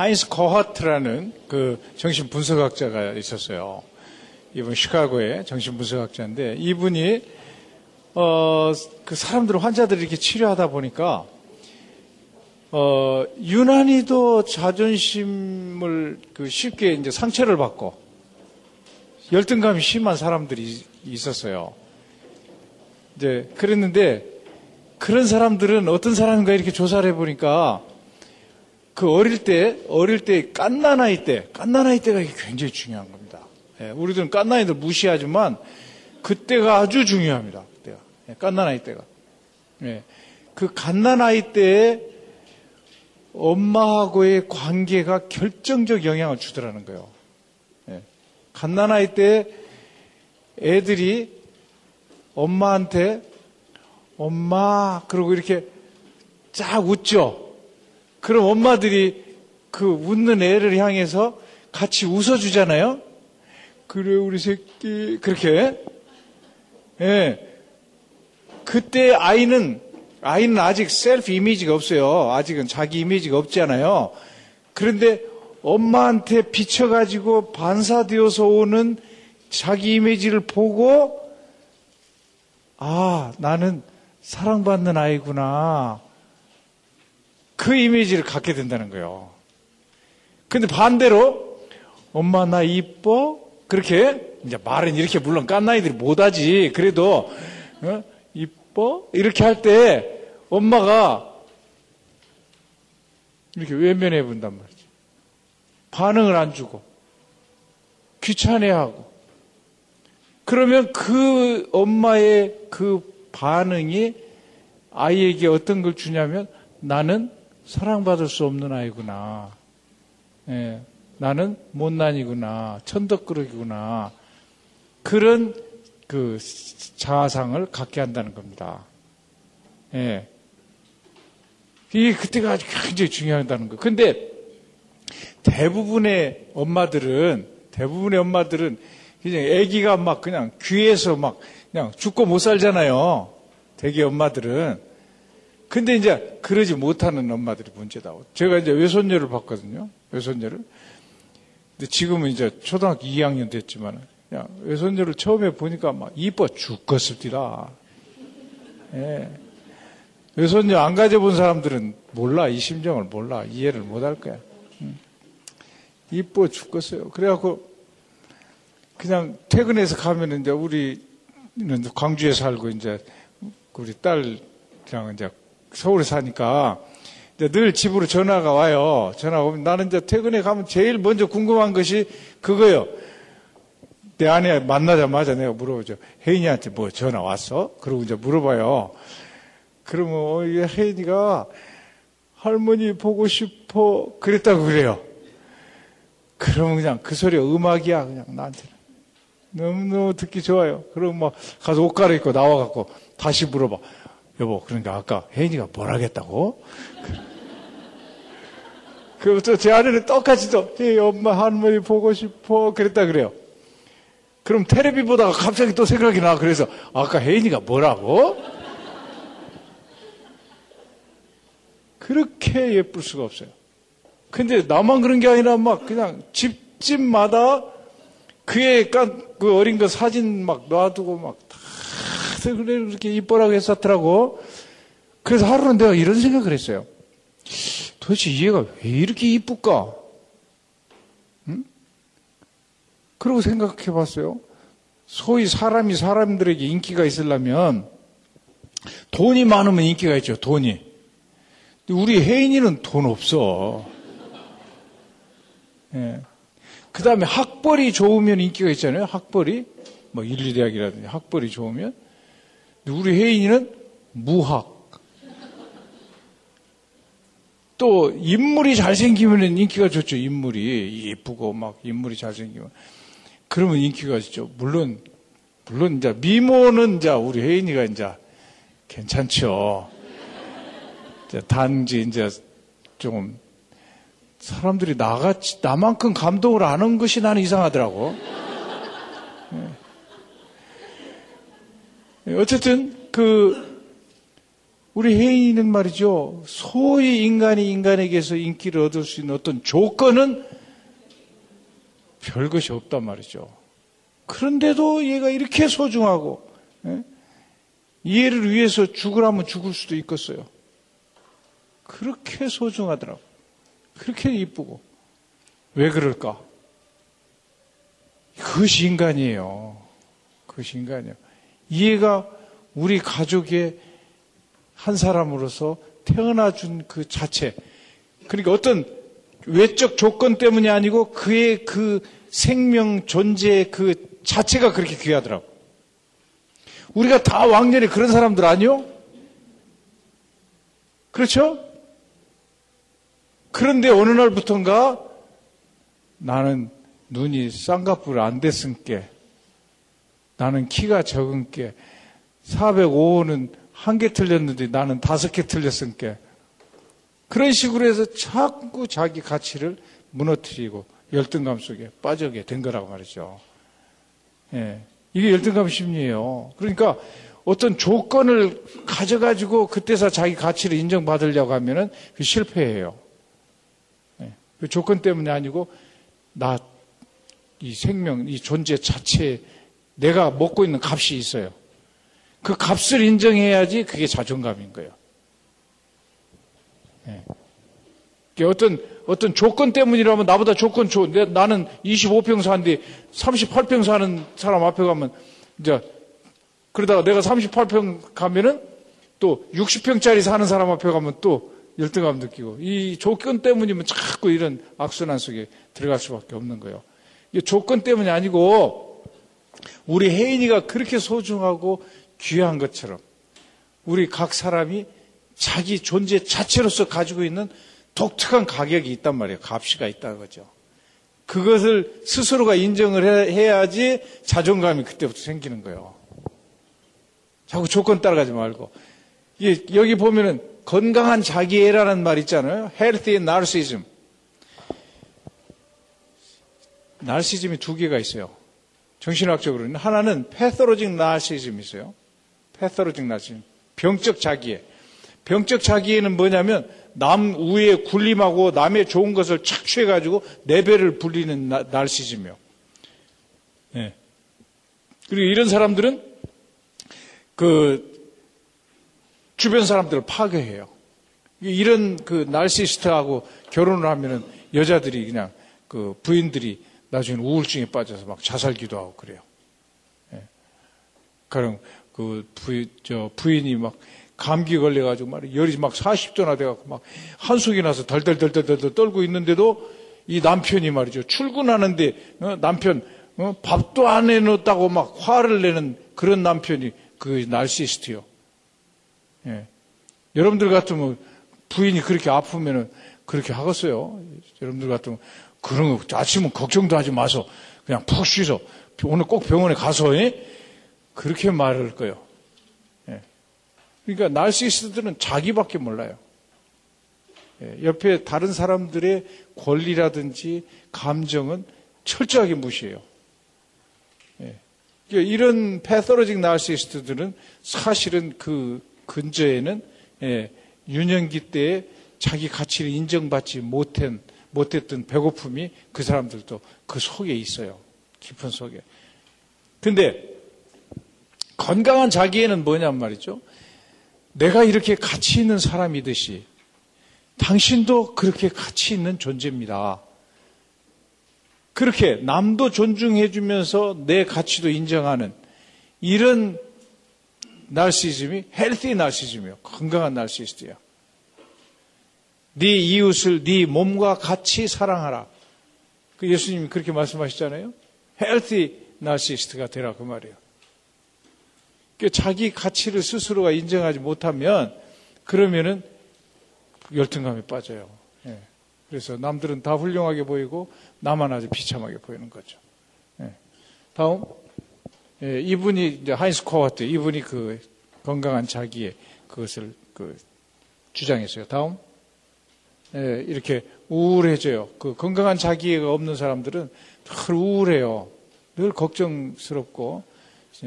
하인스 거하트라는 그 정신 분석학자가 있었어요. 이분 시카고의 정신 분석학자인데 이분이 어, 그 사람들 환자들을 이렇게 치료하다 보니까 어, 유난히도 자존심을 그 쉽게 이제 상처를 받고 열등감이 심한 사람들이 있었어요. 이제 그랬는데 그런 사람들은 어떤 사람인가 이렇게 조사를 해보니까 그 어릴 때, 어릴 때 깐나나이 때, 깐나나이 때가 굉장히 중요한 겁니다. 예, 우리들은 깐나이들 무시하지만 그때가 아주 중요합니다. 그때가. 예, 깐나나이 때가. 예, 그 갓나나이 때에 엄마하고의 관계가 결정적 영향을 주더라는 거예요. 예, 갓나나이 때 애들이 엄마한테 엄마 그러고 이렇게 쫙 웃죠. 그럼 엄마들이 그 웃는 애를 향해서 같이 웃어주잖아요. 그래 우리 새끼 그렇게 예. 그때 아이는 아이는 아직 셀프 이미지가 없어요. 아직은 자기 이미지가 없잖아요. 그런데 엄마한테 비춰가지고 반사되어서 오는 자기 이미지를 보고 아 나는 사랑받는 아이구나. 그 이미지를 갖게 된다는 거예요. 근데 반대로 엄마 나 이뻐? 그렇게 이제 말은 이렇게 물론 깐나이들이 못하지. 그래도 어? 이뻐? 이렇게 할 때 엄마가 이렇게 외면해 본단 말이지. 반응을 안 주고 귀찮아하고 그러면 그 엄마의 그 반응이 아이에게 어떤 걸 주냐면 나는 사랑받을 수 없는 아이구나. 예, 나는 못난이구나. 천덕그릇이구나. 그런 그 자아상을 갖게 한다는 겁니다. 예. 이게 그때가 아주 굉장히 중요하다는 거. 근데 대부분의 엄마들은, 대부분의 엄마들은 그냥 아기가 막 그냥 귀에서 막 그냥 죽고 못 살잖아요. 대개 엄마들은. 근데 이제 그러지 못하는 엄마들이 문제다. 제가 이제 외손녀를 봤거든요. 외손녀를. 근데 지금은 이제 초등학교 2학년 됐지만, 그냥 외손녀를 처음에 보니까 막 이뻐 죽겠습니다. 예. 외손녀 안 가져본 사람들은 몰라. 이 심정을 몰라. 이해를 못 할 거야. 응. 이뻐 죽겠어요. 그래갖고, 그냥 퇴근해서 가면 이제 우리는 광주에 살고 이제 우리 딸이랑 이제 서울에 사니까 늘 집으로 전화가 와요. 전화가 오면 나는 이제 퇴근에 가면 제일 먼저 궁금한 것이 그거요. 내 아내 만나자마자 내가 물어보죠. 혜인이한테 뭐 전화 왔어? 그러고 이제 물어봐요. 그러면 어, 이 혜인이가 할머니 보고 싶어 그랬다고 그래요. 그러면 그냥 그 소리가 음악이야 그냥 나한테는. 너무너무 듣기 좋아요. 그럼 막 가서 옷 갈아입고 나와갖고 다시 물어봐. 여보, 그러니까 아까 혜인이가 뭘 하겠다고? 그리고 또제 아내는 똑같이 또, 예, 엄마 할머니 보고 싶어. 그랬다 그래요. 그럼 테레비 보다가 갑자기 또 생각이 나. 그래서 아까 혜인이가 뭐라고? 그렇게 예쁠 수가 없어요. 근데 나만 그런 게 아니라 막 그냥 집집마다 그의 그 어린 거 사진 막 놔두고 막 다, 그래, 그렇게 이뻐라고 했었더라고. 그래서 하루는 내가 이런 생각을 했어요. 도대체 얘가 왜 이렇게 이쁠까? 응? 그러고 생각해 봤어요. 소위 사람이 사람들에게 인기가 있으려면 돈이 많으면 인기가 있죠, 돈이. 우리 혜인이는 돈 없어. 예. 그 다음에 학벌이 좋으면 인기가 있잖아요. 학벌이. 뭐 인류대학이라든지 학벌이 좋으면. 우리 혜인이는 무학. 또 인물이 잘생기면 인기가 좋죠. 인물이 예쁘고 막 인물이 잘생기면 그러면 인기가 있죠. 물론 물론 이제 미모는 이제 우리 혜인이가 이제 괜찮죠. 이제 단지 이제 좀 사람들이 나같이, 나만큼 감동을 안한 것이 나는 이상하더라고. 네. 어쨌든, 그, 우리 혜인이는 말이죠. 소위 인간이 인간에게서 인기를 얻을 수 있는 어떤 조건은 별 것이 없단 말이죠. 그런데도 얘가 이렇게 소중하고, 예? 얘를 위해서 죽으라면 죽을 수도 있겠어요. 그렇게 소중하더라고. 그렇게 이쁘고. 왜 그럴까? 그것이 인간이에요. 그것이 인간이에요. 얘가 우리 가족의 한 사람으로서 태어나 준 그 자체. 그러니까 어떤 외적 조건 때문이 아니고 그의 그 생명 존재의 그 자체가 그렇게 귀하더라고. 우리가 다 왕년에 그런 사람들 아니요? 그렇죠? 그런데 어느 날부턴가 나는 눈이 쌍꺼풀 안 됐은께 나는 키가 적은께 405호는 한 개 틀렸는데 나는 다섯 개 틀렸은께 그런 식으로 해서 자꾸 자기 가치를 무너뜨리고 열등감 속에 빠져게 된 거라고 말이죠. 예. 이게 열등감 심리예요. 그러니까 어떤 조건을 가져가지고 그때서 자기 가치를 인정받으려고 하면은 그 실패해요. 예. 그 조건 때문이 아니고 나 이 생명, 이 존재 자체에 내가 먹고 있는 값이 있어요. 그 값을 인정해야지 그게 자존감인 거예요. 예. 어떤, 어떤 조건 때문이라면 나보다 조건 좋, 나는 25평 사는데 38평 사는 사람 앞에 가면, 이제, 그러다가 내가 38평 가면은 또 60평짜리 사는 사람 앞에 가면 또 열등감 느끼고, 이 조건 때문이면 자꾸 이런 악순환 속에 들어갈 수밖에 없는 거예요. 이게 조건 때문이 아니고, 우리 혜인이가 그렇게 소중하고 귀한 것처럼, 우리 각 사람이 자기 존재 자체로서 가지고 있는 독특한 가격이 있단 말이에요. 값이가 있다는 거죠. 그것을 스스로가 인정을 해야지 자존감이 그때부터 생기는 거예요. 자꾸 조건 따라가지 말고. 여기 보면은 건강한 자기애라는 말 있잖아요. healthy narcissism. 나르시즘이 두 개가 있어요. 정신학적으로는 하나는 패서로직 나르시즘이 있어요. 패서로직 나르시즘. 병적 자기애. 병적 자기애는 뭐냐면 남 우에 군림하고 남의 좋은 것을 착취해가지고 내 배를 불리는 날씨즘이요. 네. 그리고 이런 사람들은 그 주변 사람들을 파괴해요. 이런 그 날시스트하고 결혼을 하면은 여자들이 그냥 그 부인들이 나중에 우울증에 빠져서 막 자살 기도 하고 그래요. 예. 그럼 그 부인, 저 부인이 막 감기 걸려가지고 말이야. 열이 막 40도나 돼갖고 막 한숨이 나서 덜덜덜덜덜 떨고 있는데도 이 남편이 말이죠. 출근하는데 어, 남편 어, 밥도 안 해놓았다고 막 화를 내는 그런 남편이 그 날시스트요. 예. 여러분들 같으면 부인이 그렇게 아프면은 그렇게 하겠어요. 여러분들 같으면 그런 거 아침은 걱정도 하지 마서 그냥 푹 쉬서 오늘 꼭 병원에 가서 예? 그렇게 말할 거예요. 그러니까 날시스트들은 자기밖에 몰라요. 예, 옆에 다른 사람들의 권리라든지 감정은 철저하게 무시해요. 예, 그러니까 이런 패서로직 나시스트들은 사실은 그 근저에는 예, 유년기 때에 자기 가치를 인정받지 못한, 못했던 배고픔이 그 사람들도 그 속에 있어요. 깊은 속에. 근데 건강한 자기에는 뭐냔 말이죠. 내가 이렇게 가치 있는 사람이듯이 당신도 그렇게 가치 있는 존재입니다. 그렇게 남도 존중해 주면서 내 가치도 인정하는 이런 narcissism이 healthy narcissism이요. 건강한 narcissist야. 네 이웃을 네 몸과 같이 사랑하라. 그 예수님이 그렇게 말씀하셨잖아요. healthy narcissist가 되라 그 말이에요. 자기 가치를 스스로가 인정하지 못하면 그러면은 열등감에 빠져요. 예. 그래서 남들은 다 훌륭하게 보이고 나만 아주 비참하게 보이는 거죠. 예. 다음 예, 이분이 이제 하인스 코와트 이분이 그 건강한 자기의 그것을 그 주장했어요. 다음 예, 이렇게 우울해져요. 그 건강한 자기애가 없는 사람들은 늘 우울해요. 늘 걱정스럽고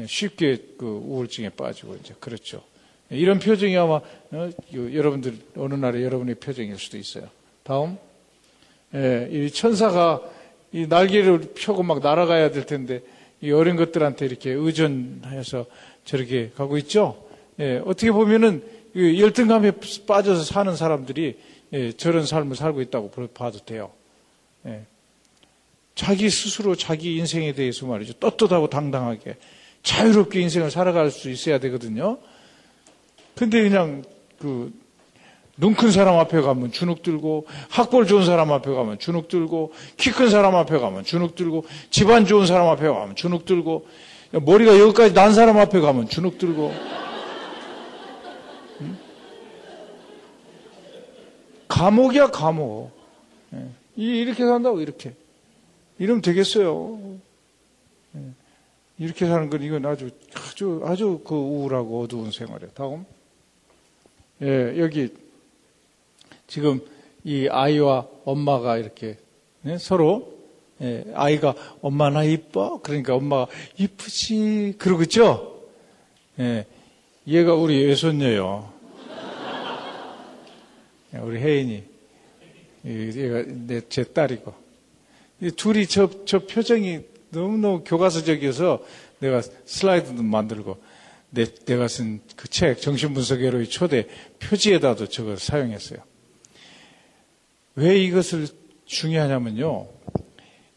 쉽게 그 우울증에 빠지고 이제 그렇죠. 이런 표정이 아마 어, 여러분들 어느 날에 여러분의 표정일 수도 있어요. 다음, 예, 이 천사가 이 날개를 펴고 막 날아가야 될 텐데 이 어린 것들한테 이렇게 의존해서 저렇게 가고 있죠. 예, 어떻게 보면은 열등감에 빠져서 사는 사람들이 예, 저런 삶을 살고 있다고 봐도 돼요. 예. 자기 스스로 자기 인생에 대해서 말이죠. 떳떳하고 당당하게 자유롭게 인생을 살아갈 수 있어야 되거든요. 근데 그냥 그 눈 큰 사람 앞에 가면 주눅 들고 학벌 좋은 사람 앞에 가면 주눅 들고 키 큰 사람 앞에 가면 주눅 들고 집안 좋은 사람 앞에 가면 주눅 들고 머리가 여기까지 난 사람 앞에 가면 주눅 들고 감옥이야 감옥. 예. 이렇게 산다고 이렇게. 이러면 되겠어요. 예. 이렇게 사는 건 이건 아주 아주 아주 그 우울하고 어두운 생활이에요. 다음. 예, 여기 지금 이 아이와 엄마가 이렇게 예, 서로 예, 아이가 엄마 나 이뻐 그러니까 엄마가 이쁘지 그러고 있죠. 예, 얘가 우리 외손녀요. 예, 우리 혜인이 얘가 내제 딸이고 둘이 저, 저 표정이 너무너무 교과서적이어서 내가 슬라이드도 만들고 내, 내가 쓴 그 책 정신분석회로의 초대 표지에다도 저걸 사용했어요. 왜 이것을 중요하냐면요.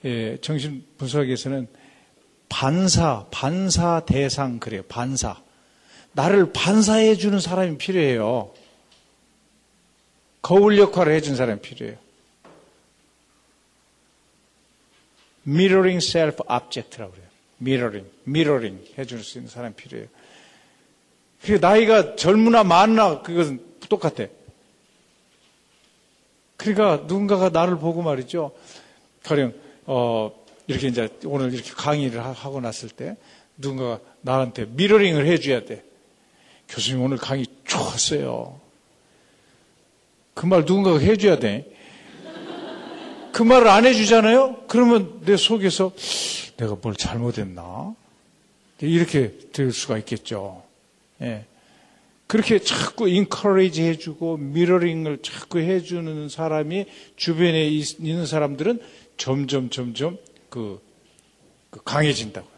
예, 정신분석에서는 반사, 반사 대상 그래요. 반사. 나를 반사해 주는 사람이 필요해요. 거울 역할을 해준 사람이 필요해요. mirroring self object라고 그래요. mirroring, mirroring 해줄 수 있는 사람이 필요해요. 그 나이가 젊으나 많으나 그것은 똑같아. 그러니까 누군가가 나를 보고 말이죠. 가령 어 이렇게 이제 오늘 이렇게 강의를 하고 났을 때 누군가가 나한테 미러링을 해줘야 돼. 교수님 오늘 강의 좋았어요. 그 말 누군가가 해줘야 돼. 그 말을 안 해주잖아요? 그러면 내 속에서 내가 뭘 잘못했나? 이렇게 될 수가 있겠죠. 예. 그렇게 자꾸 인커레이지 해주고 미러링을 자꾸 해주는 사람이 주변에 있는 사람들은 점점 점점 그, 그 강해진다고요.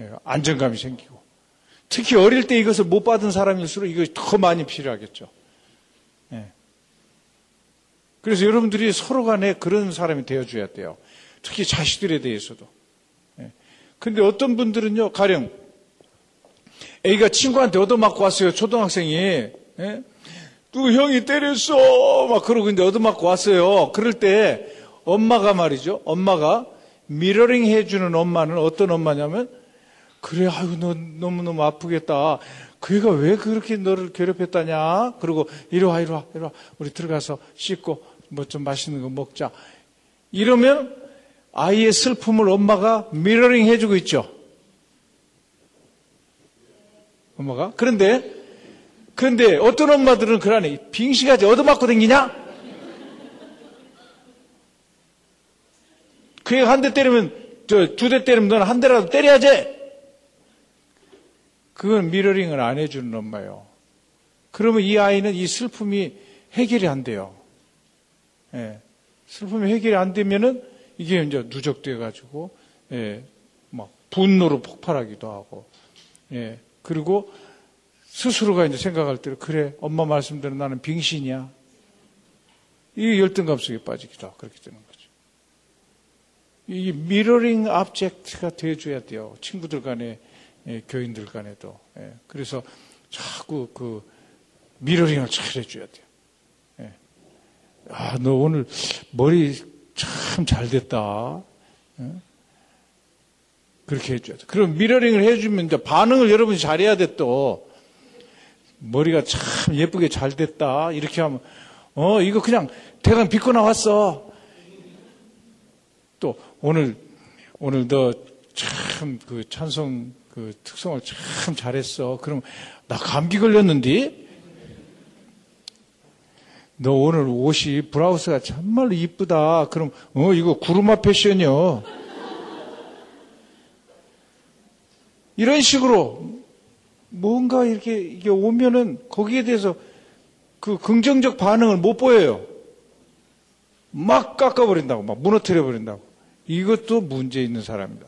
예, 안정감이 생기고 특히 어릴 때 이것을 못 받은 사람일수록 이것이 더 많이 필요하겠죠. 예. 그래서 여러분들이 서로 간에 그런 사람이 되어줘야 돼요. 특히 자식들에 대해서도. 예. 근데 어떤 분들은요, 가령 A가 친구한테 얻어맞고 왔어요. 초등학생이. 예? 누구 형이 때렸어. 막 그러고 이제 얻어맞고 왔어요. 그럴 때 엄마가 말이죠. 엄마가 미러링 해주는 엄마는 어떤 엄마냐면 그래 아유 너 너무너무 아프겠다. 그 애가 왜 그렇게 너를 괴롭혔다냐? 그리고 이리 와 이리 와 이리 와 우리 들어가서 씻고 뭐 좀 맛있는 거 먹자. 이러면 아이의 슬픔을 엄마가 미러링 해주고 있죠. 엄마가. 그런데, 그런데 어떤 엄마들은 그러네. 빙시가지 얻어맞고 댕기냐? 그 애가 한 대 때리면, 저, 두 대 때리면 너는 한 대라도 때려야지! 그건 미러링을 안 해주는 엄마예요. 그러면 이 아이는 이 슬픔이 해결이 안 돼요. 예. 슬픔이 해결이 안 되면은 이게 이제 누적돼 가지고 예. 막 분노로 폭발하기도 하고 예. 그리고 스스로가 이제 생각할 때 그래 엄마 말씀대로 나는 빙신이야. 이 열등감 속에 빠지기도 하고 그렇게 되는 거죠. 이 미러링 압젝트가 돼줘야 돼요. 친구들 간에 예, 교인들 간에도. 예, 그래서 자꾸 그 미러링을 잘 해줘야 돼요. 예. 아, 너 오늘 머리 참 잘 됐다. 예? 그렇게 해줘야 돼. 그럼 미러링을 해주면 이제 반응을 여러분이 잘해야 돼 또. 머리가 참 예쁘게 잘 됐다. 이렇게 하면, 어, 이거 그냥 대강 빚고 나왔어. 또, 오늘, 오늘 너 참 그 찬송 그 특성을 참 잘했어. 그럼 나 감기 걸렸는데? 너 오늘 옷이 브라우스가 정말로 이쁘다. 그럼, 어, 이거 구루마 패션이요. 이런 식으로 뭔가 이렇게 이게 오면은 거기에 대해서 그 긍정적 반응을 못 보여요. 막 깎아버린다고, 막 무너뜨려버린다고. 이것도 문제 있는 사람이다.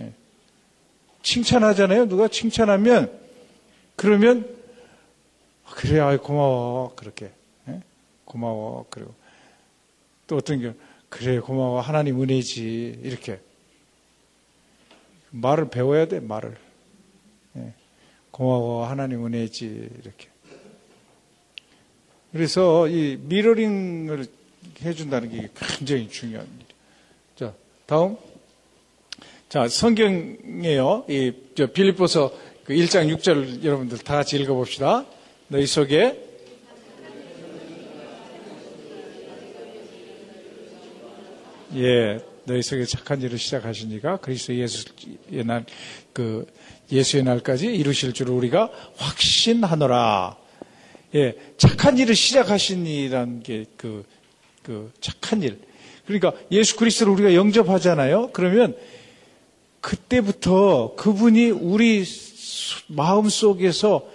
예. 칭찬하잖아요. 누가 칭찬하면 그러면 그래, 아 고마워 그렇게 예? 고마워. 그리고 또 어떤 게 그래 고마워. 하나님 은혜지. 이렇게. 말을 배워야 돼 말을. 예. 고마워. 하나님 은혜지. 이렇게. 그래서 이 미러링을 해준다는 게 굉장히 중요한 일이에요. 자 다음. 자 성경에요. 이저 빌립보서 그 1장 6절 여러분들 다 같이 읽어봅시다. 너희 속에 예, 너희 속에 착한 일을 시작하시니까 그리스도 예수의 날, 그, 예수의 날까지 이루실 줄 우리가 확신하노라. 예, 착한 일을 시작하신이라는 게 그, 그, 착한 일. 그러니까 예수 그리스도를 우리가 영접하잖아요. 그러면 그때부터 그분이 우리 마음 속에서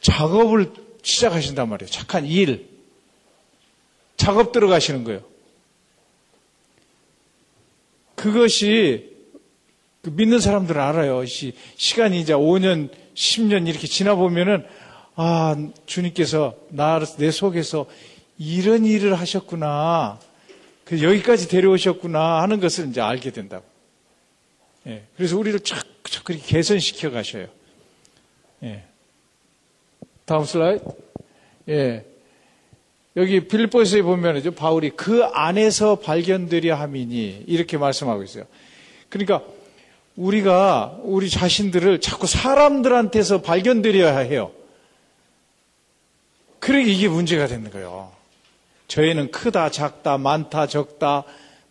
작업을 시작하신단 말이에요. 착한 일. 작업 들어가시는 거예요. 그것이 그 믿는 사람들은 알아요. 시, 시간이 이제 5년, 10년 이렇게 지나보면은, 아, 주님께서 나, 내 속에서 이런 일을 하셨구나. 그 여기까지 데려오셨구나 하는 것을 이제 알게 된다고. 예. 그래서 우리를 착, 착 그렇게 개선시켜 가셔요. 예. 다음 슬라이드. 예. 여기 빌보스에 보면은 바울이 그 안에서 발견되려 함이니 이렇게 말씀하고 있어요. 그러니까 우리가 우리 자신들을 자꾸 사람들한테서 발견되려야 해요. 그러니까 이게 문제가 되는 거예요. 저희는 크다, 작다, 많다, 적다,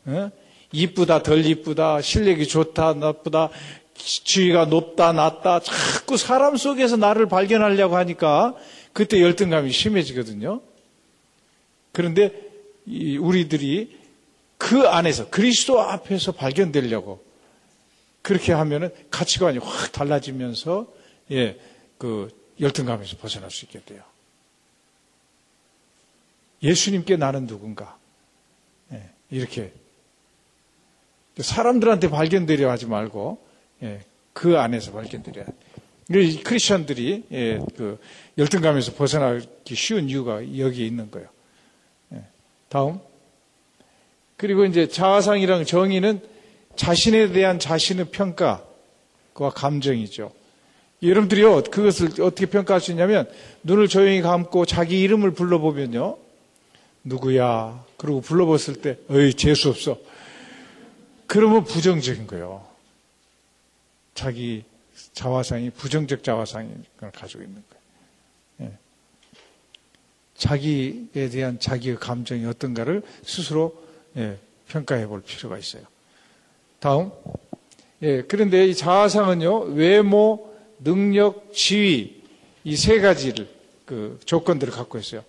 어? 이쁘다, 덜 이쁘다, 실력이 좋다, 나쁘다, 지위가 높다, 낮다, 자꾸 사람 속에서 나를 발견하려고 하니까 그때 열등감이 심해지거든요. 그런데 우리들이 그 안에서 그리스도 앞에서 발견되려고 그렇게 하면은 가치관이 확 달라지면서 예, 그 열등감에서 벗어날 수 있게 돼요. 예수님께 나는 누군가 예, 이렇게 사람들한테 발견되려 하지 말고 예, 그 안에서 발견되려. 크리스천들이 예, 그 열등감에서 벗어나기 쉬운 이유가 여기에 있는 거예요. 예, 다음. 그리고 이제 자아상이랑 정의는 자신에 대한 자신의 평가와 감정이죠. 여러분들이요, 그것을 어떻게 평가할 수 있냐면, 눈을 조용히 감고 자기 이름을 불러보면요, 누구야? 그러고 불러봤을 때, 어이, 재수없어. 그러면 부정적인 거예요. 자기 자화상이 부정적 자화상을 가지고 있는 거예요. 예. 자기에 대한 자기의 감정이 어떤가를 스스로 예, 평가해 볼 필요가 있어요. 다음. 예, 그런데 이 자아상은요, 외모, 능력, 지위, 이 세 가지를, 그 조건들을 갖고 있어요.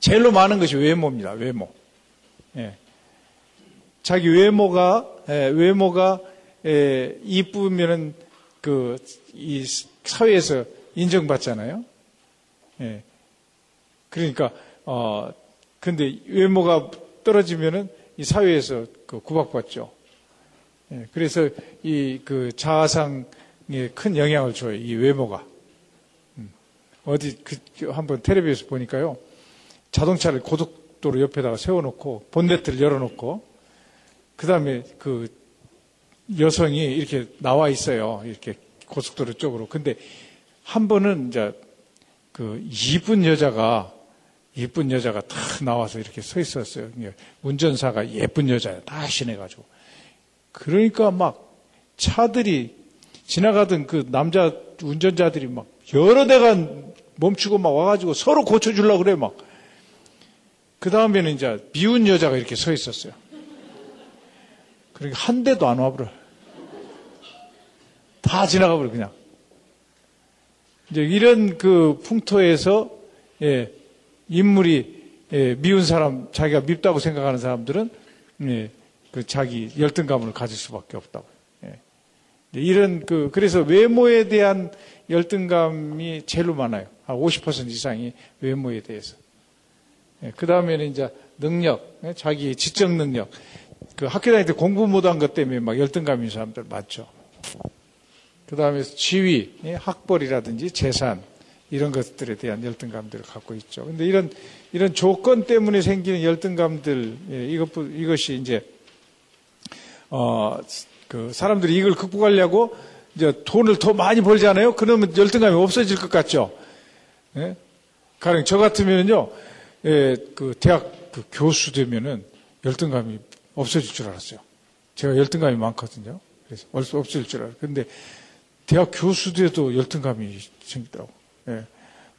제일로 많은 것이 외모입니다, 외모. 예. 자기 외모가, 예, 외모가 예, 이쁘면은 그, 이 사회에서 인정받잖아요. 예. 그러니까, 어, 근데 외모가 떨어지면은 이 사회에서 그 구박받죠. 예. 그래서 이 그 자아상에 큰 영향을 줘요. 이 외모가. 음. 어디 그, 그 한번 텔레비에서 보니까요. 자동차를 고속도로 옆에다가 세워놓고 본네트를 열어놓고 그 다음에 그 여성이 이렇게 나와 있어요. 이렇게 고속도로 쪽으로. 근데 한 번은 이제 그 이쁜 여자가 예쁜 여자가 다 나와서 이렇게 서 있었어요. 운전사가 예쁜 여자야. 다 신해가지고. 그러니까 막 차들이 지나가던 그 남자 운전자들이 막 여러 대가 멈추고 막 와가지고 서로 고쳐주려고 그래 막. 그 다음에는 이제 미운 여자가 이렇게 서 있었어요. 그러니까 한 대도 안 와버려. 다 지나가 버려 그냥. 이제 이런 그 풍토에서 예, 인물이 예, 미운 사람, 자기가 밉다고 생각하는 사람들은 예, 그 자기 열등감을 가질 수밖에 없다고. 예. 이런 그 그래서 외모에 대한 열등감이 제일로 많아요. 한 50% 이상이 외모에 대해서. 예, 그 다음에는 이제 능력, 예, 자기 지적 능력. 그 학교 다닐 때 공부 못한 것 때문에 막 열등감인 사람들 많죠. 그 다음에 지위, 예, 학벌이라든지 재산, 이런 것들에 대한 열등감들을 갖고 있죠. 근데 이런, 이런 조건 때문에 생기는 열등감들, 이것, 이것이 이제, 어, 그 사람들이 이걸 극복하려고 이제 돈을 더 많이 벌잖아요. 그러면 열등감이 없어질 것 같죠. 예? 가령 저 같으면요, 예, 그 대학 그 교수 되면은 열등감이 없어질 줄 알았어요. 제가 열등감이 많거든요. 그래서 없어질 줄 알아요. 근데 대학 교수 돼도 열등감이 생기더라고. 예.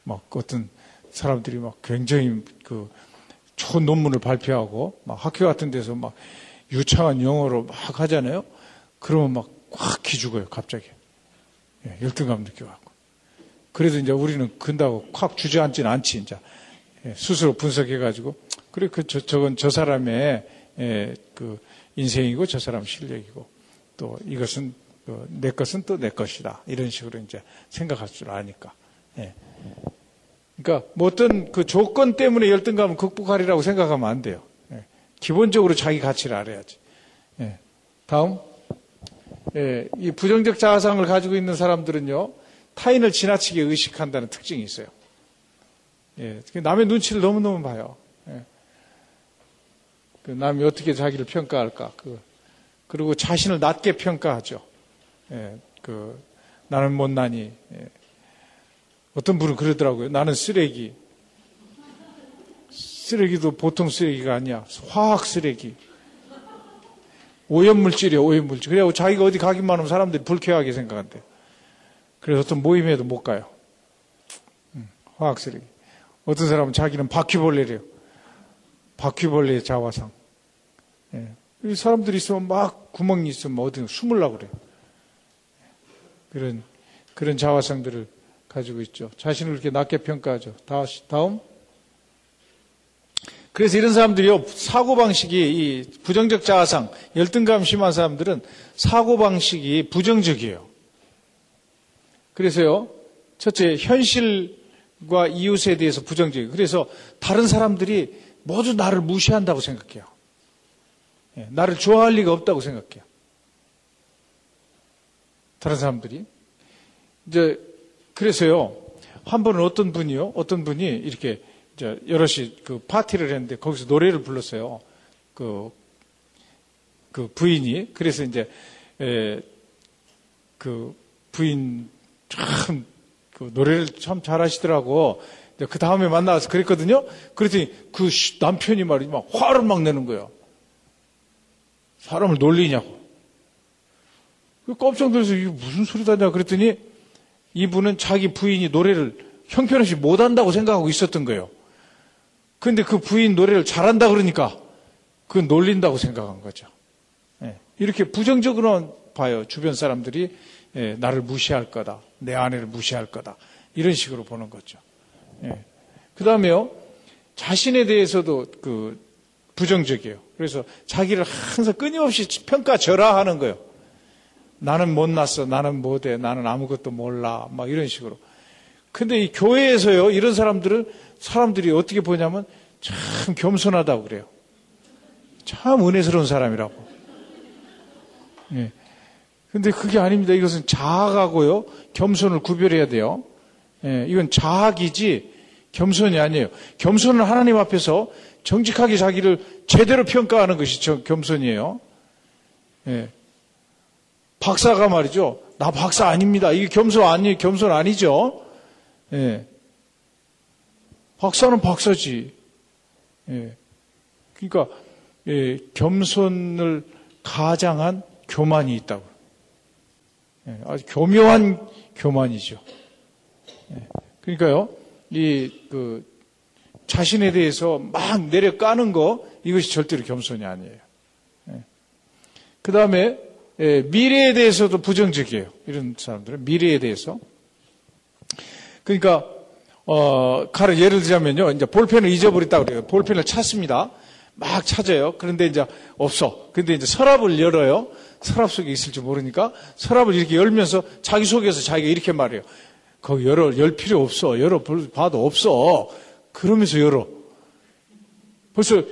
막 어떤 사람들이 막 굉장히 그 좋은 논문을 발표하고 막 학교 같은 데서 막 유창한 영어로 막 하잖아요. 그러면 막꽉 기죽어요, 갑자기. 예, 열등감 느껴갖고. 그래도 이제 우리는 근다고 콱 주저앉지는 않지, 이제. 예, 스스로 분석해가지고, 그래, 그, 저, 저건 저 사람의, 예, 그, 인생이고 저 사람 실력이고, 또 이것은, 그, 내 것은 또 내 것이다. 이런 식으로 이제 생각할 줄 아니까. 예. 그러니까, 뭐 어떤 그 조건 때문에 열등감을 극복하리라고 생각하면 안 돼요. 예. 기본적으로 자기 가치를 알아야지. 예. 다음. 예, 이 부정적 자아상을 가지고 있는 사람들은요, 타인을 지나치게 의식한다는 특징이 있어요. 예, 남의 눈치를 너무너무 봐요. 예. 그 남이 어떻게 자기를 평가할까. 그, 그리고 자신을 낮게 평가하죠. 예, 그, 나는 못나니. 예. 어떤 분은 그러더라고요. 나는 쓰레기. 쓰레기도 보통 쓰레기가 아니야. 화학 쓰레기. 오염물질이에요, 오염물질. 그래고 자기가 어디 가기만 하면 사람들이 불쾌하게 생각한대. 그래서 어떤 모임에도 못 가요. 음, 화학 쓰레기. 어떤 사람은 자기는 바퀴벌레래요. 바퀴벌레의 자화상. 예. 사람들이 있으면 막 구멍이 있으면 어디 숨으려고 그래요. 그런, 그런 자화상들을 가지고 있죠. 자신을 이렇게 낮게 평가하죠. 다음. 그래서 이런 사람들이요, 사고방식이, 이 부정적 자아상, 열등감 심한 사람들은 사고방식이 부정적이에요. 그래서요, 첫째, 현실과 이웃에 대해서 부정적이에요. 그래서 다른 사람들이 모두 나를 무시한다고 생각해요. 예, 나를 좋아할 리가 없다고 생각해요. 다른 사람들이. 이제, 그래서요, 한 번은 어떤 분이요, 어떤 분이 이렇게 이제 여럿이 그 파티를 했는데 거기서 노래를 불렀어요. 그, 그 부인이. 그래서 이제, 에, 그 부인 참, 그 노래를 참 잘하시더라고. 그 다음에 만나서 그랬거든요. 그랬더니 그 남편이 말이지 막 화를 막 내는 거예요. 사람을 놀리냐고. 그 깜짝 놀라서 이게 무슨 소리다냐 그랬더니 이분은 자기 부인이 노래를 형편없이 못한다고 생각하고 있었던 거예요. 근데 그 부인 노래를 잘한다 그러니까 그 놀린다고 생각한 거죠. 예. 이렇게 부정적으로 봐요. 주변 사람들이 예, 나를 무시할 거다. 내 아내를 무시할 거다. 이런 식으로 보는 거죠. 예. 그 다음에요. 자신에 대해서도 그 부정적이에요. 그래서 자기를 항상 끊임없이 평가절하하는 거예요. 나는 못났어. 나는 못해. 나는 아무것도 몰라. 막 이런 식으로. 근데 이 교회에서요, 이런 사람들을 사람들이 어떻게 보냐면 참 겸손하다고 그래요. 참 은혜스러운 사람이라고. 예. 근데 그게 아닙니다. 이것은 자학하고요, 겸손을 구별해야 돼요. 예, 이건 자학이지 겸손이 아니에요. 겸손은 하나님 앞에서 정직하게 자기를 제대로 평가하는 것이 겸손이에요. 예. 박사가 말이죠. 나 박사 아닙니다. 이게 겸손 아니, 겸손 아니죠. 예. 박사는 박사지. 예. 그러니까 예, 겸손을 가장한 교만이 있다고. 예, 아주 교묘한 교만이죠. 예. 그러니까요, 이 그 자신에 대해서 막 내려 까는 거 이것이 절대로 겸손이 아니에요. 예. 그 다음에 예, 미래에 대해서도 부정적이에요. 이런 사람들은 미래에 대해서. 그러니까 어, 가령 예를 들자면요. 이제 볼펜을 잊어버렸다 그래요. 볼펜을 찾습니다. 막 찾아요. 그런데 이제 없어. 근데 이제 서랍을 열어요. 서랍 속에 있을지 모르니까 서랍을 이렇게 열면서 자기 속에서 자기가 이렇게 말해요. 거기 열어, 열 필요 없어. 열어 봐도 없어. 그러면서 열어. 벌써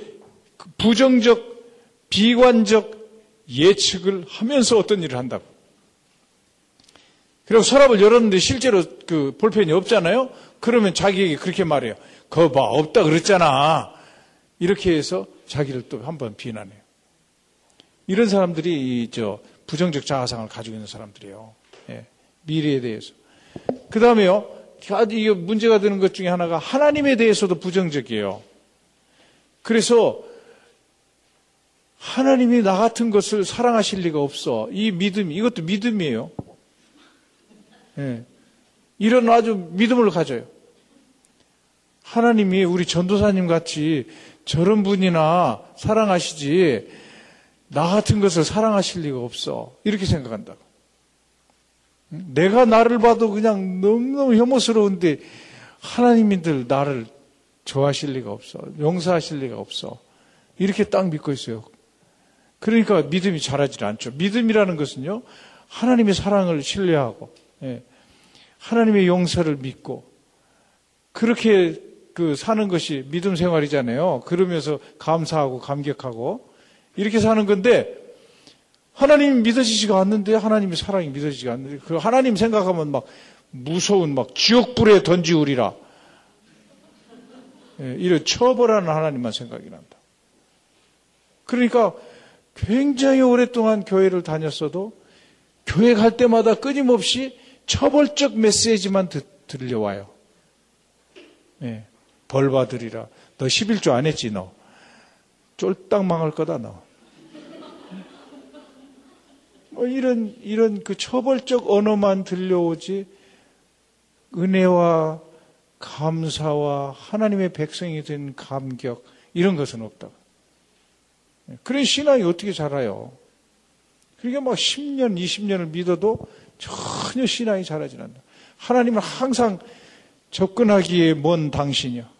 그 부정적, 비관적 예측을 하면서 어떤 일을 한다고. 그리고 서랍을 열었는데 실제로 그 볼펜이 없잖아요? 그러면 자기에게 그렇게 말해요. 거 봐, 없다 그랬잖아. 이렇게 해서 자기를 또 한번 비난해요. 이런 사람들이 저 부정적 자아상을 가지고 있는 사람들이에요. 예, 미래에 대해서. 그 다음에요. 이게 문제가 되는 것 중에 하나가 하나님에 대해서도 부정적이에요. 그래서 하나님이 나 같은 것을 사랑하실 리가 없어. 이 믿음, 이것도 믿음이에요. 예. 이런 아주 믿음을 가져요. 하나님이 우리 전도사님 같이 저런 분이나 사랑하시지 나 같은 것을 사랑하실 리가 없어. 이렇게 생각한다고. 내가 나를 봐도 그냥 너무너무 혐오스러운데 하나님인들 나를 좋아하실 리가 없어. 용서하실 리가 없어. 이렇게 딱 믿고 있어요. 그러니까 믿음이 자라질 않죠. 믿음이라는 것은요, 하나님의 사랑을 신뢰하고, 예, 하나님의 용서를 믿고, 그렇게 그 사는 것이 믿음 생활이잖아요. 그러면서 감사하고 감격하고 이렇게 사는 건데 하나님 믿어지지가 않는데 하나님의 사랑이 믿어지지가 않는데 그 하나님 생각하면 막 무서운 막 지옥불에 던지우리라 예, 이런 처벌하는 하나님만 생각이 난다. 그러니까 굉장히 오랫동안 교회를 다녔어도 교회 갈 때마다 끊임없이 처벌적 메시지만 들려와요. 예. 벌 받으리라. 너 11조 안 했지, 너. 쫄딱 망할 거다, 너. 뭐 이런, 이런 그 처벌적 언어만 들려오지, 은혜와 감사와 하나님의 백성이 된 감격, 이런 것은 없다. 그런 신앙이 어떻게 자라요? 그러니까 뭐 10년, 20년을 믿어도 전혀 신앙이 자라지 않는다. 하나님은 항상 접근하기에 먼 당신이요.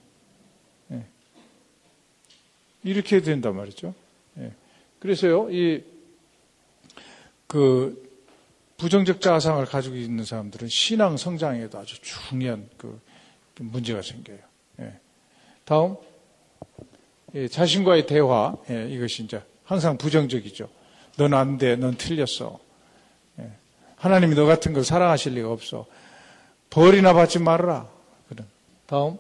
이렇게 된단 말이죠. 예. 그래서요, 이, 그, 부정적 자아상을 가지고 있는 사람들은 신앙 성장에도 아주 중요한 그 문제가 생겨요. 예. 다음, 예, 자신과의 대화, 예, 이것이 이제 항상 부정적이죠. 넌 안 돼, 넌 틀렸어. 예. 하나님이 너 같은 걸 사랑하실 리가 없어. 벌이나 받지 말아라. 그런. 다음,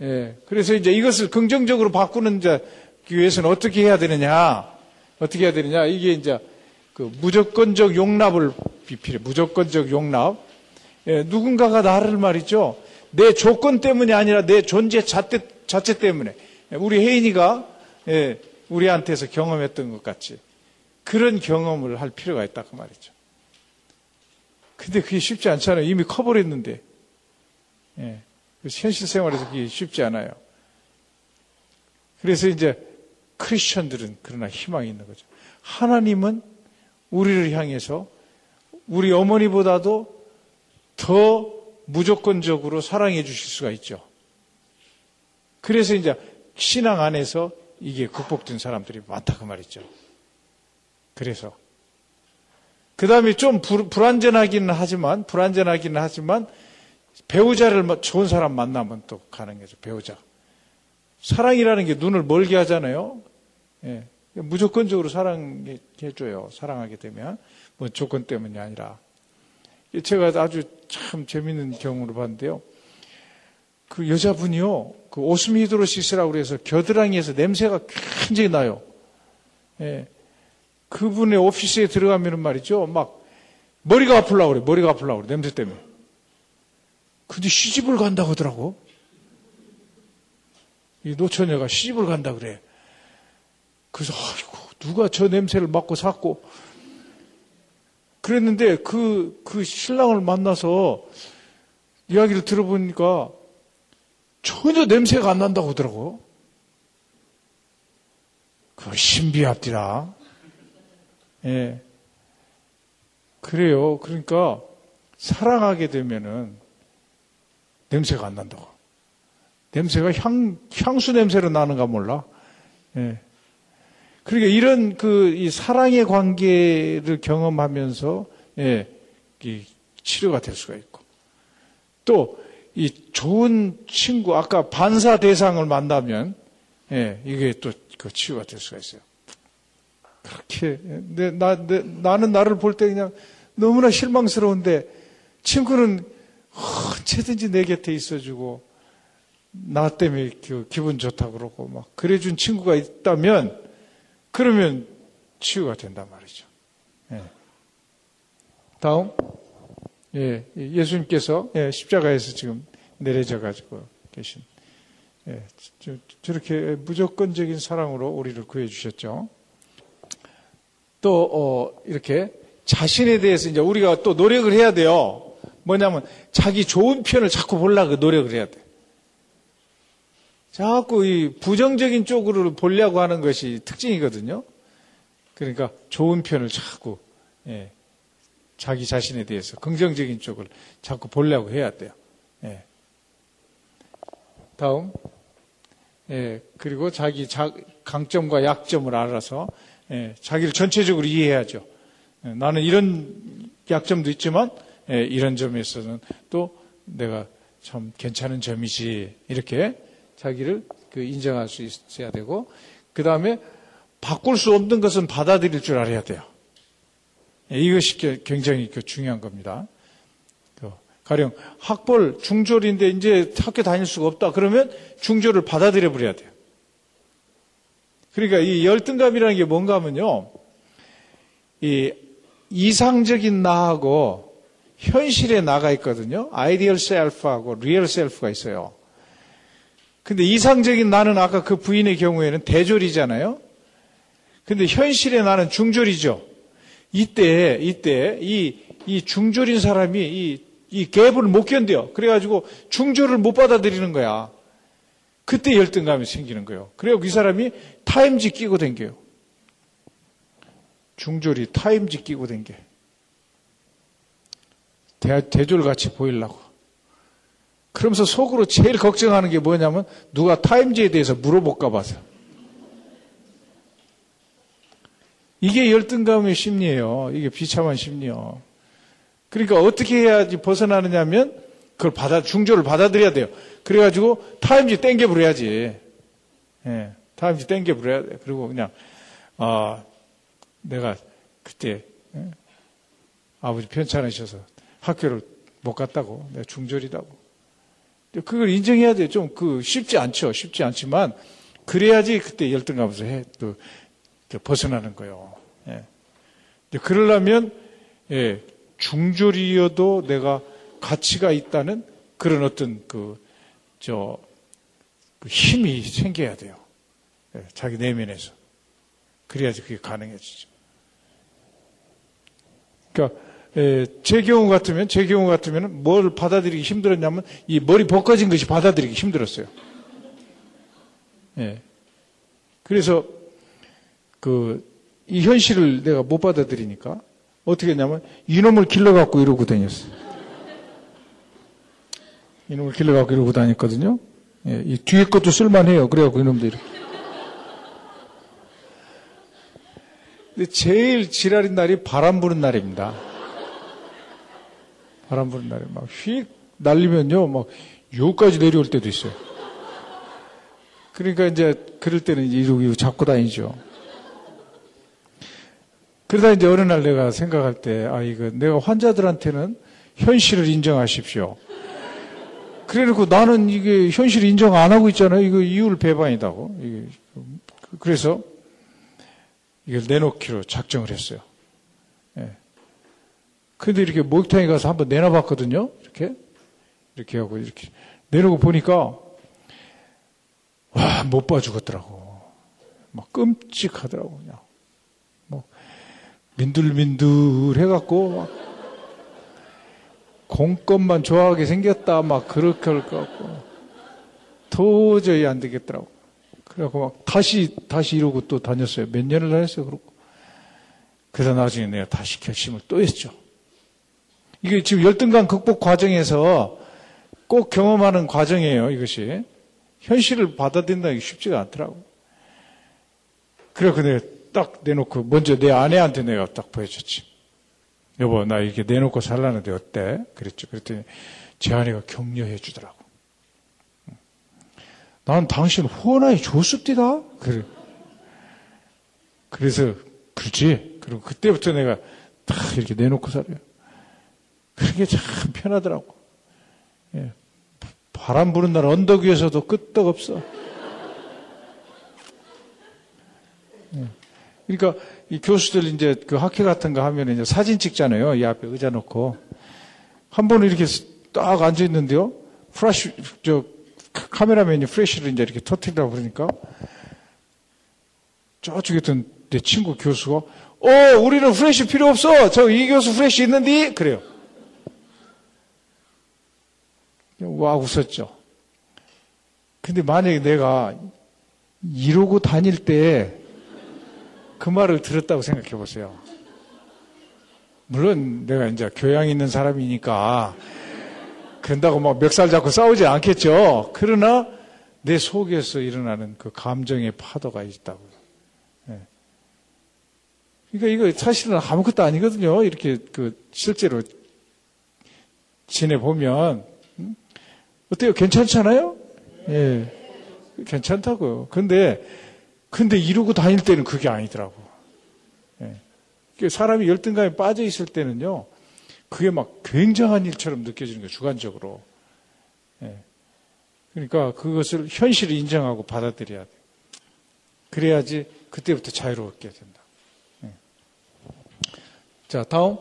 예. 그래서 이제 이것을 긍정적으로 바꾸는 이제 위해서는 어떻게 해야 되느냐? 어떻게 해야 되느냐? 이게 이제 그 무조건적 용납을 비필해. 무조건적 용납. 예, 누군가가 나를 말이죠. 내 조건 때문이 아니라 내 존재 자체, 자체 때문에. 예, 우리 혜인이가, 예, 우리한테서 경험했던 것 같이. 그런 경험을 할 필요가 있다. 그 말이죠. 근데 그게 쉽지 않잖아요. 이미 커버렸는데. 예. 현실 생활에서 그게 쉽지 않아요. 그래서 이제 크리스천들은 그러나 희망이 있는 거죠. 하나님은 우리를 향해서 우리 어머니보다도 더 무조건적으로 사랑해 주실 수가 있죠. 그래서 이제 신앙 안에서 이게 극복된 사람들이 많다 그 말이죠. 그래서 그 다음에 좀 불안전하기는 하지만 불안전하기는 하지만 배우자를 좋은 사람 만나면 또 거죠. 배우자. 사랑이라는 게 눈을 멀게 하잖아요. 예. 무조건적으로 사랑해줘요. 사랑하게 되면. 뭐 조건 때문이 아니라. 제가 아주 참 재밌는 경우를 봤는데요. 그 여자분이요. 그 오스미히드로시스라고 그래서 겨드랑이에서 냄새가 굉장히 나요. 예. 그분의 오피스에 들어가면 말이죠. 막 머리가 아플라고 그래. 머리가 아플라고 그래. 냄새 때문에. 근데 시집을 간다고 하더라고. 이 노처녀가 시집을 간다 그래. 그래서 아이고 누가 저 냄새를 맡고 샀고 그랬는데 그, 그 신랑을 만나서 이야기를 들어보니까 전혀 냄새가 안 난다고 하더라고. 그 신비합디라. 예. 그래요. 그러니까 사랑하게 되면은 냄새가 안 난다고. 냄새가 향, 향수 냄새로 나는가 몰라. 예. 그러니까 이런 그 이 사랑의 관계를 경험하면서 예, 이 치료가 될 수가 있고 또 이 좋은 친구 아까 반사 대상을 만나면 예, 이게 또 그 치유가 될 수가 있어요. 그렇게 내, 나, 내, 나는 나를 볼 때 그냥 너무나 실망스러운데 친구는 언제든지 내 곁에 있어주고 나 때문에 그 기분 좋다 그러고 막 그래준 친구가 있다면 그러면 치유가 된단 말이죠. 예. 다음 예, 예수님께서 예, 십자가에서 지금 내려져 가지고 계신 예, 저, 저렇게 무조건적인 사랑으로 우리를 구해 주셨죠. 또 어, 이렇게 자신에 대해서 이제 우리가 또 노력을 해야 돼요. 뭐냐면 자기 좋은 편을 자꾸 보려고 노력을 해야 돼. 자꾸 이 부정적인 쪽으로 보려고 하는 것이 특징이거든요. 그러니까 좋은 편을 자꾸 예, 자기 자신에 대해서 긍정적인 쪽을 자꾸 보려고 해야 돼요. 예. 다음 예, 그리고 자기 자, 강점과 약점을 알아서 예, 자기를 전체적으로 이해해야죠. 예, 나는 이런 약점도 있지만 예, 이런 점에서는 또 내가 참 괜찮은 점이지 이렇게 자기를 그 인정할 수 있어야 되고 그 다음에 바꿀 수 없는 것은 받아들일 줄 알아야 돼요. 예, 이것이 굉장히 그 중요한 겁니다. 그 가령 학벌 중졸인데 이제 학교 다닐 수가 없다. 그러면 중졸을 받아들여 버려야 돼요. 그러니까 이 열등감이라는 게 뭔가 하면요. 이 이상적인 나하고 현실의 나가 있거든요. ideal self하고 real self가 있어요. 근데 이상적인 나는 아까 그 부인의 경우에는 대졸이잖아요. 근데 현실에 나는 중졸이죠. 이때, 이때, 이, 이 중졸인 사람이 이, 이 갭을 못 견뎌요. 그래가지고 중졸을 못 받아들이는 거야. 그때 열등감이 생기는 거예요. 그래고 이 사람이 타임지 끼고 댕겨요. 중졸이 타임지 끼고 댕겨. 대, 대졸같이 보이려고. 그러면서 속으로 제일 걱정하는 게 뭐냐면 누가 타임지에 대해서 물어볼까 봐서. 이게 열등감의 심리예요. 이게 비참한 심리요. 그러니까 어떻게 해야지 벗어나느냐면 그걸 받아 중조를 받아들여야 돼요. 그래가지고 타임지 땡겨 부려야지. 예, 타임지 땡겨 부려야 돼. 그리고 그냥 아 내가 그때 예? 아버지 편찮으셔서 학교를 못 갔다고 내가 중졸이다고. 그걸 인정해야 돼요. 좀그 쉽지 않죠. 쉽지 않지만 그래야지 그때 열등감에서 해, 또 벗어나는 거예요. 예. 그러려면 예, 중졸이어도 내가 가치가 있다는 그런 어떤 그, 저, 그 힘이 생겨야 돼요. 예, 자기 내면에서. 그래야지 그게 가능해지죠. 그러니까, 예, 제 경우 같으면, 제 경우 같으면 뭘 받아들이기 힘들었냐면 이 머리 벗겨진 것이 받아들이기 힘들었어요. 예. 그래서 그, 이 현실을 내가 못 받아들이니까 어떻게 했냐면 이놈을 길러갖고 이러고 다녔어요. 이놈을 길러갖고 이러고 다녔거든요. 예, 이 뒤에 것도 쓸만해요. 그래갖고 이놈들 이렇게. 근데 제일 지랄인 날이 바람 부는 날입니다. 바람 부는 날에 막 휙 날리면요, 막 여기까지 내려올 때도 있어요. 그러니까 이제 그럴 때는 이러고 잡고 다니죠. 그러다 이제 어느 날 내가 생각할 때, 아, 이거 내가 환자들한테는 현실을 인정하십시오. 그래 놓고 나는 이게 현실 인정 안 하고 있잖아요. 이거 이율 배반이다고. 그래서 이걸 내놓기로 작정을 했어요. 예. 근데 이렇게 목욕탕에 가서 한번 내놔봤거든요. 이렇게. 이렇게 하고 이렇게 내놓고 보니까 와, 못 봐 죽었더라고. 막 끔찍하더라고, 그냥. 뭐, 민들민들 해갖고, 막, 공것만 좋아하게 생겼다, 막, 그렇게 할 것 같고, 도저히 안 되겠더라고. 그래갖고 막, 다시, 다시 이러고 또 다녔어요. 몇 년을 다녔어요, 그러고. 그래서 나중에 내가 다시 결심을 또 했죠. 이게 지금 열등감 극복 과정에서 꼭 경험하는 과정이에요, 이것이. 현실을 받아들인다는 게 쉽지가 않더라고. 그래서 내가 딱 내놓고 먼저 내 아내한테 내가 딱 보여줬지. 여보, 나 이렇게 내놓고 살라는데 어때? 그랬죠. 그랬더니 제 아내가 격려해 주더라고. 난 당신 후원하기 좋습니다. 그래. 그래서, 그렇지. 그리고 그때부터 내가 딱 이렇게 내놓고 살아요. 그게 참 편하더라고. 예. 바람 부는 날 언덕 위에서도 끄떡없어. 예. 그러니까 이 교수들 이제 그 학회 같은 거 하면 이제 사진 찍잖아요. 이 앞에 의자 놓고. 한 번은 이렇게 딱 앉아 있는데요. 플래시, 저, 카메라맨이 플래시를 이제 이렇게 터트리라고 그러니까 저쪽에 있던 내 친구 교수가 어, 우리는 플래시 필요 없어. 저 이 교수 플래시 있는데? 그래요. 와, 웃었죠. 근데 만약에 내가 이러고 다닐 때 그 말을 들었다고 생각해 보세요. 물론 내가 이제 교양 있는 사람이니까 그런다고 막 멱살 잡고 싸우지 않겠죠. 그러나 내 속에서 일어나는 그 감정의 파도가 있다고요. 네. 그러니까 이거 사실은 아무것도 아니거든요. 이렇게 그 실제로 지내 보면. 음? 어때요? 괜찮잖아요? 예. 괜찮다고요. 근데, 근데 이러고 다닐 때는 그게 아니더라고. 예. 사람이 열등감에 빠져 있을 때는요, 그게 막 굉장한 일처럼 느껴지는 거예요, 주관적으로. 예. 그러니까 그것을 현실을 인정하고 받아들여야 돼. 그래야지 그때부터 자유롭게 된다. 예. 자, 다음.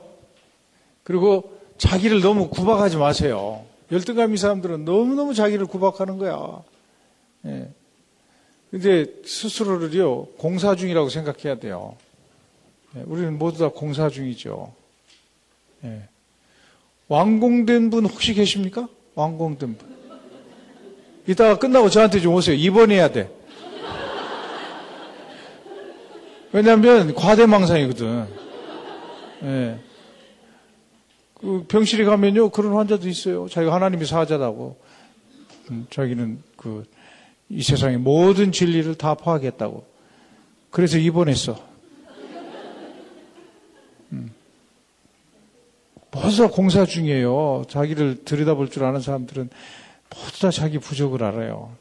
그리고 자기를 너무 구박하지 마세요. 열등감 이 사람들은 너무너무 자기를 구박하는 거야. 예. 근데 스스로를요, 공사 중이라고 생각해야 돼요. 예. 우리는 모두 다 공사 중이죠. 예. 완공된 분 혹시 계십니까? 완공된 분. 이따가 끝나고 저한테 좀 오세요. 입원해야 돼. 왜냐하면 과대망상이거든. 예. 그 병실에 가면요 그런 환자도 있어요. 자기가 하나님이 사자라고. 음, 자기는 그 이 세상의 모든 진리를 다 파악했다고. 그래서 입원했어. 음. 다 공사 중이에요. 자기를 들여다볼 줄 아는 사람들은 모두 다 자기 부족을 알아요.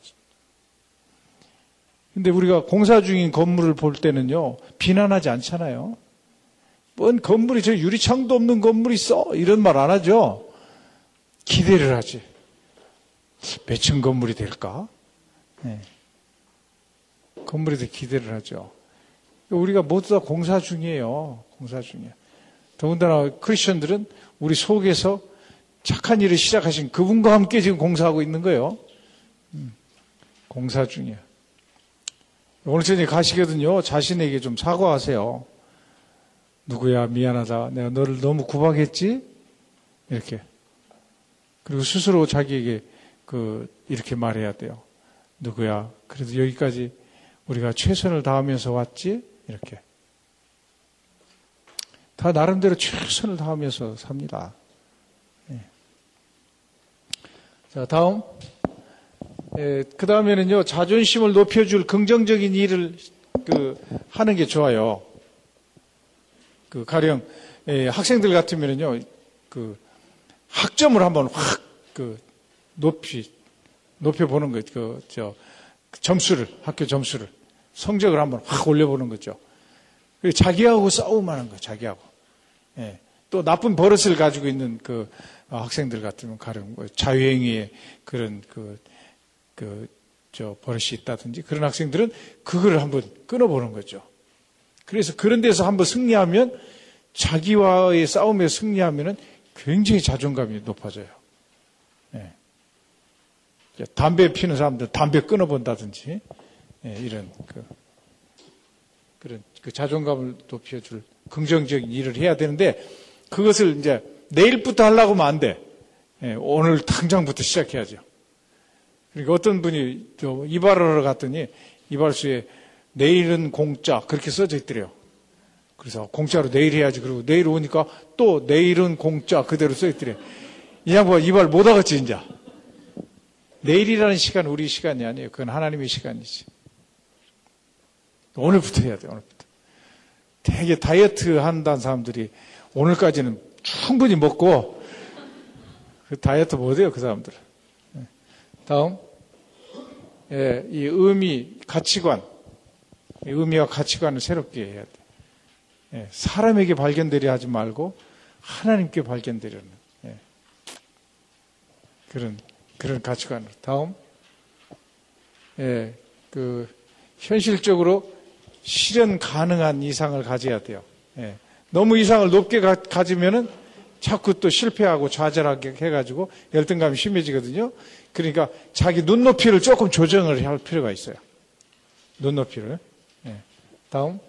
근데 우리가 공사 중인 건물을 볼 때는요, 비난하지 않잖아요. 뭔 건물이 저 유리창도 없는 건물이 있어? 이런 말 안 하죠. 기대를 하지. 몇 층 건물이 될까? 네. 건물에 대해 기대를 하죠. 우리가 모두 다 공사 중이에요. 공사 중이에요. 더군다나 크리스천들은 우리 속에서 착한 일을 시작하신 그분과 함께 지금 공사하고 있는 거예요. 음, 공사 중이에요. 오늘 저녁에 가시거든요. 자신에게 좀 사과하세요. 누구야 미안하다. 내가 너를 너무 구박했지? 이렇게. 그리고 스스로 자기에게 그 이렇게 말해야 돼요. 누구야? 그래도 여기까지 우리가 최선을 다하면서 왔지? 이렇게. 다 나름대로 최선을 다하면서 삽니다. 네. 자, 다음. 예, 그 다음에는요, 자존심을 높여줄 긍정적인 일을 그, 하는 게 좋아요. 그 가령 예, 학생들 같으면은요 그 학점을 한번 확 그 높이 높여 보는 거 그저 점수를 학교 점수를 성적을 한번 확 올려보는 거죠. 자기하고 싸움하는 거 자기하고. 예. 또 나쁜 버릇을 가지고 있는 그 학생들 같으면 가령 뭐 자유행위에 그런 그 그 저 버릇이 있다든지 그런 학생들은 그거를 한번 끊어보는 거죠. 그래서 그런 데서 한번 승리하면 자기와의 싸움에 승리하면 굉장히 자존감이 높아져요. 네. 담배 피는 사람들 담배 끊어본다든지 네, 이런 그, 그런 그 자존감을 높여줄 긍정적인 일을 해야 되는데 그것을 이제 내일부터 하려고 하면 안 돼. 네, 오늘 당장부터 시작해야죠. 그러니까 어떤 분이 이발하러 갔더니 이발소에 내일은 공짜 그렇게 써져 있더래요. 그래서 공짜로 내일 해야지 그러고 내일 오니까 또 내일은 공짜 그대로 써 있더래. 이 양반 이발 못 하겠지 이제. 내일이라는 시간 우리 시간이 아니에요. 그건 하나님의 시간이지. 오늘부터 해야 돼, 오늘부터. 되게 다이어트 한다는 사람들이 오늘까지는 충분히 먹고 그 다이어트 못해요, 그 사람들은. 예. 다음. 예, 이 의미, 가치관. 이 의미와 가치관을 새롭게 해야 돼. 예, 사람에게 발견되려 하지 말고 하나님께 발견되려는 예, 그런 그런 가치관으로. 다음. 예, 그 현실적으로 실현 가능한 이상을 가져야 돼요. 예. 너무 이상을 높게 가, 가지면은 자꾸 또 실패하고 좌절하게 해가지고 열등감이 심해지거든요. 그러니까 자기 눈높이를 조금 조정을 할 필요가 있어요. 눈높이를. 예. 다음.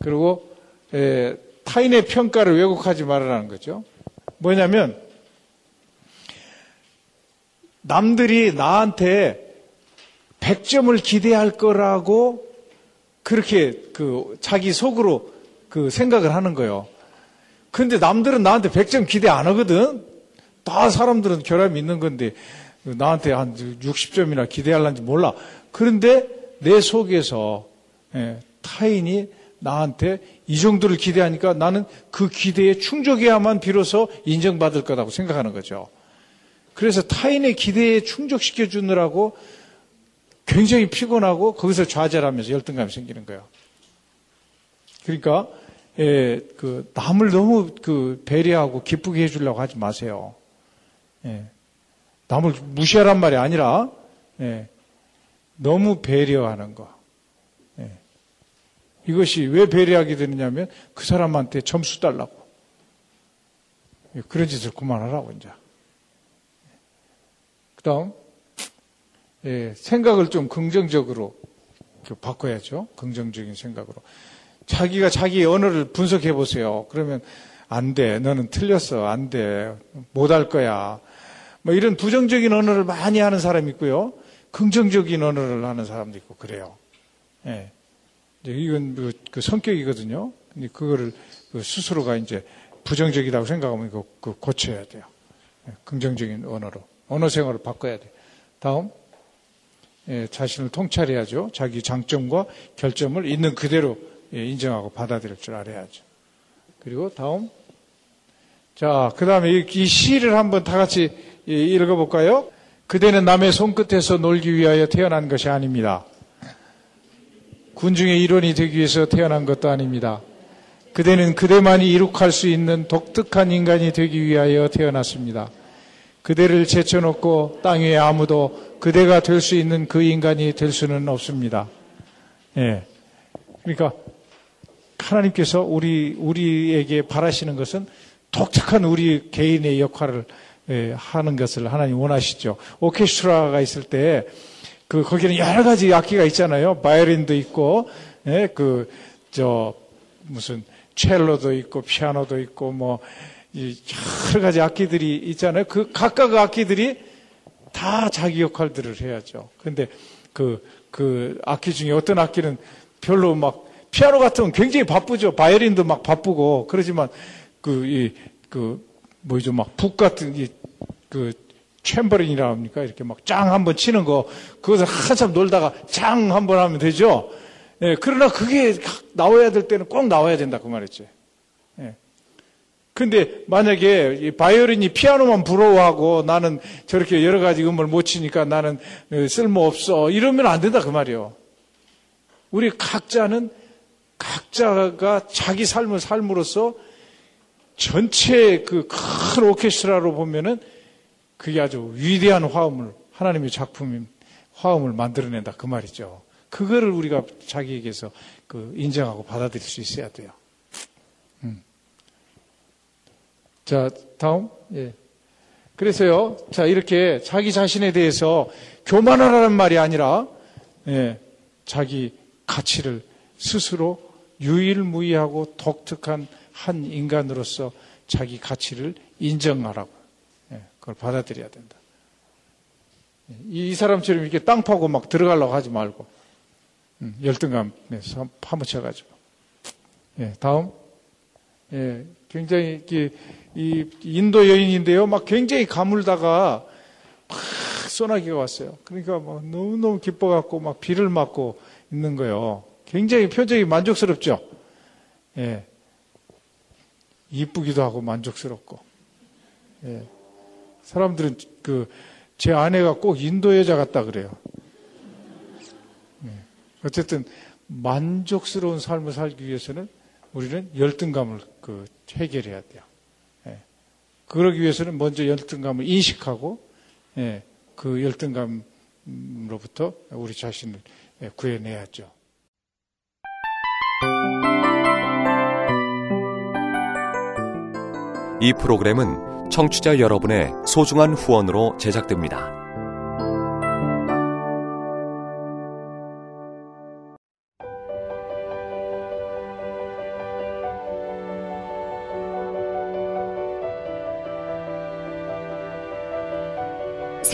그리고 예, 타인의 평가를 왜곡하지 말으라는 거죠. 뭐냐면 남들이 나한테 100점을 기대할 거라고 그렇게 그 자기 속으로 그 생각을 하는 거예요. 근데 남들은 나한테 100점 기대 안 하거든. 다 사람들은 결함이 있는 건데 나한테 한 60점이나 기대할란지 몰라. 그런데 내 속에서 예, 타인이 나한테 이 정도를 기대하니까 나는 그 기대에 충족해야만 비로소 인정받을 거라고 생각하는 거죠. 그래서 타인의 기대에 충족시켜 주느라고 굉장히 피곤하고 거기서 좌절하면서 열등감이 생기는 거예요. 그러니까 예, 그 남을 너무 그 배려하고 기쁘게 해주려고 하지 마세요. 예, 남을 무시하란 말이 아니라 예, 너무 배려하는 거. 예, 이것이 왜 배려하게 되느냐면 그 사람한테 점수 달라고. 예, 그런 짓을 그만하라고 이제. 그다음 예, 생각을 좀 긍정적으로 바꿔야죠. 긍정적인 생각으로. 자기가 자기의 언어를 분석해 보세요. 그러면 안 돼. 너는 틀렸어. 안 돼. 못 할 거야. 뭐 이런 부정적인 언어를 많이 하는 사람이 있고요. 긍정적인 언어를 하는 사람도 있고 그래요. 예. 이건 그, 그 성격이거든요. 그거를 그 스스로가 이제 부정적이라고 생각하면 이거 그 고쳐야 돼요. 예. 긍정적인 언어로. 언어 생활을 바꿔야 돼요. 다음. 예, 자신을 통찰해야죠. 자기 장점과 결점을 있는 그대로 예, 인정하고 받아들일 줄 알아야죠. 그리고 다음. 자, 그 다음에 이, 이 시를 한번 다 같이 예, 읽어볼까요? 그대는 남의 손끝에서 놀기 위하여 태어난 것이 아닙니다. 군중의 일원이 되기 위해서 태어난 것도 아닙니다. 그대는 그대만이 이룩할 수 있는 독특한 인간이 되기 위하여 태어났습니다. 그대를 제쳐놓고 땅 위에 아무도 그대가 될 수 있는 그 인간이 될 수는 없습니다. 예. 그러니까 하나님께서 우리 우리에게 바라시는 것은 독특한 우리 개인의 역할을 예, 하는 것을 하나님 원하시죠. 오케스트라가 있을 때 그 거기는 여러 가지 악기가 있잖아요. 바이올린도 있고 예, 그 저 무슨 첼로도 있고 피아노도 있고 뭐 여러 가지 악기들이 있잖아요. 그 각각 악기들이 다 자기 역할들을 해야죠. 근데 그, 그 악기 중에 어떤 악기는 별로 막 피아노 같은 건 굉장히 바쁘죠. 바이올린도 막 바쁘고 그러지만 그, 이, 그, 뭐죠. 막 북 같은 이, 그, 챔버링이라 합니까? 이렇게 막 짱 한번 치는 거, 그것을 한참 놀다가 짱 한번 하면 되죠? 예, 그러나 그게 나와야 될 때는 꼭 나와야 된다, 그 말이죠. 예. 근데 만약에 바이올린이 피아노만 부러워하고 나는 저렇게 여러 가지 음을 못 치니까 나는 쓸모없어. 이러면 안 된다, 그 말이요. 우리 각자는 각자가 자기 삶을 삶으로써 전체 그 큰 오케스트라로 보면은 그게 아주 위대한 화음을 하나님의 작품인 화음을 만들어낸다 그 말이죠. 그거를 우리가 자기에게서 그 인정하고 받아들일 수 있어야 돼요. 음. 자 다음 예. 그래서요. 자 이렇게 자기 자신에 대해서 교만하라는 말이 아니라 예, 자기 가치를 스스로 유일무이하고 독특한 한 인간으로서 자기 가치를 인정하라고. 예, 그걸 받아들여야 된다. 이 사람처럼 이렇게 땅 파고 막 들어가려고 하지 말고, 음, 열등감에서 파묻혀가지고. 예, 다음. 예, 굉장히, 이 인도 여인인데요. 막 굉장히 가물다가 막 소나기가 왔어요. 그러니까 뭐 너무너무 기뻐갖고 막 비를 맞고 있는 거예요. 굉장히 표정이 만족스럽죠? 예. 이쁘기도 하고 만족스럽고. 예. 사람들은 그, 제 아내가 꼭 인도 여자 같다 그래요. 예. 어쨌든, 만족스러운 삶을 살기 위해서는 우리는 열등감을 그 해결해야 돼요. 예. 그러기 위해서는 먼저 열등감을 인식하고, 예. 그 열등감으로부터 우리 자신을 예, 구해내야죠. 이 프로그램은 청취자 여러분의 소중한 후원으로 제작됩니다.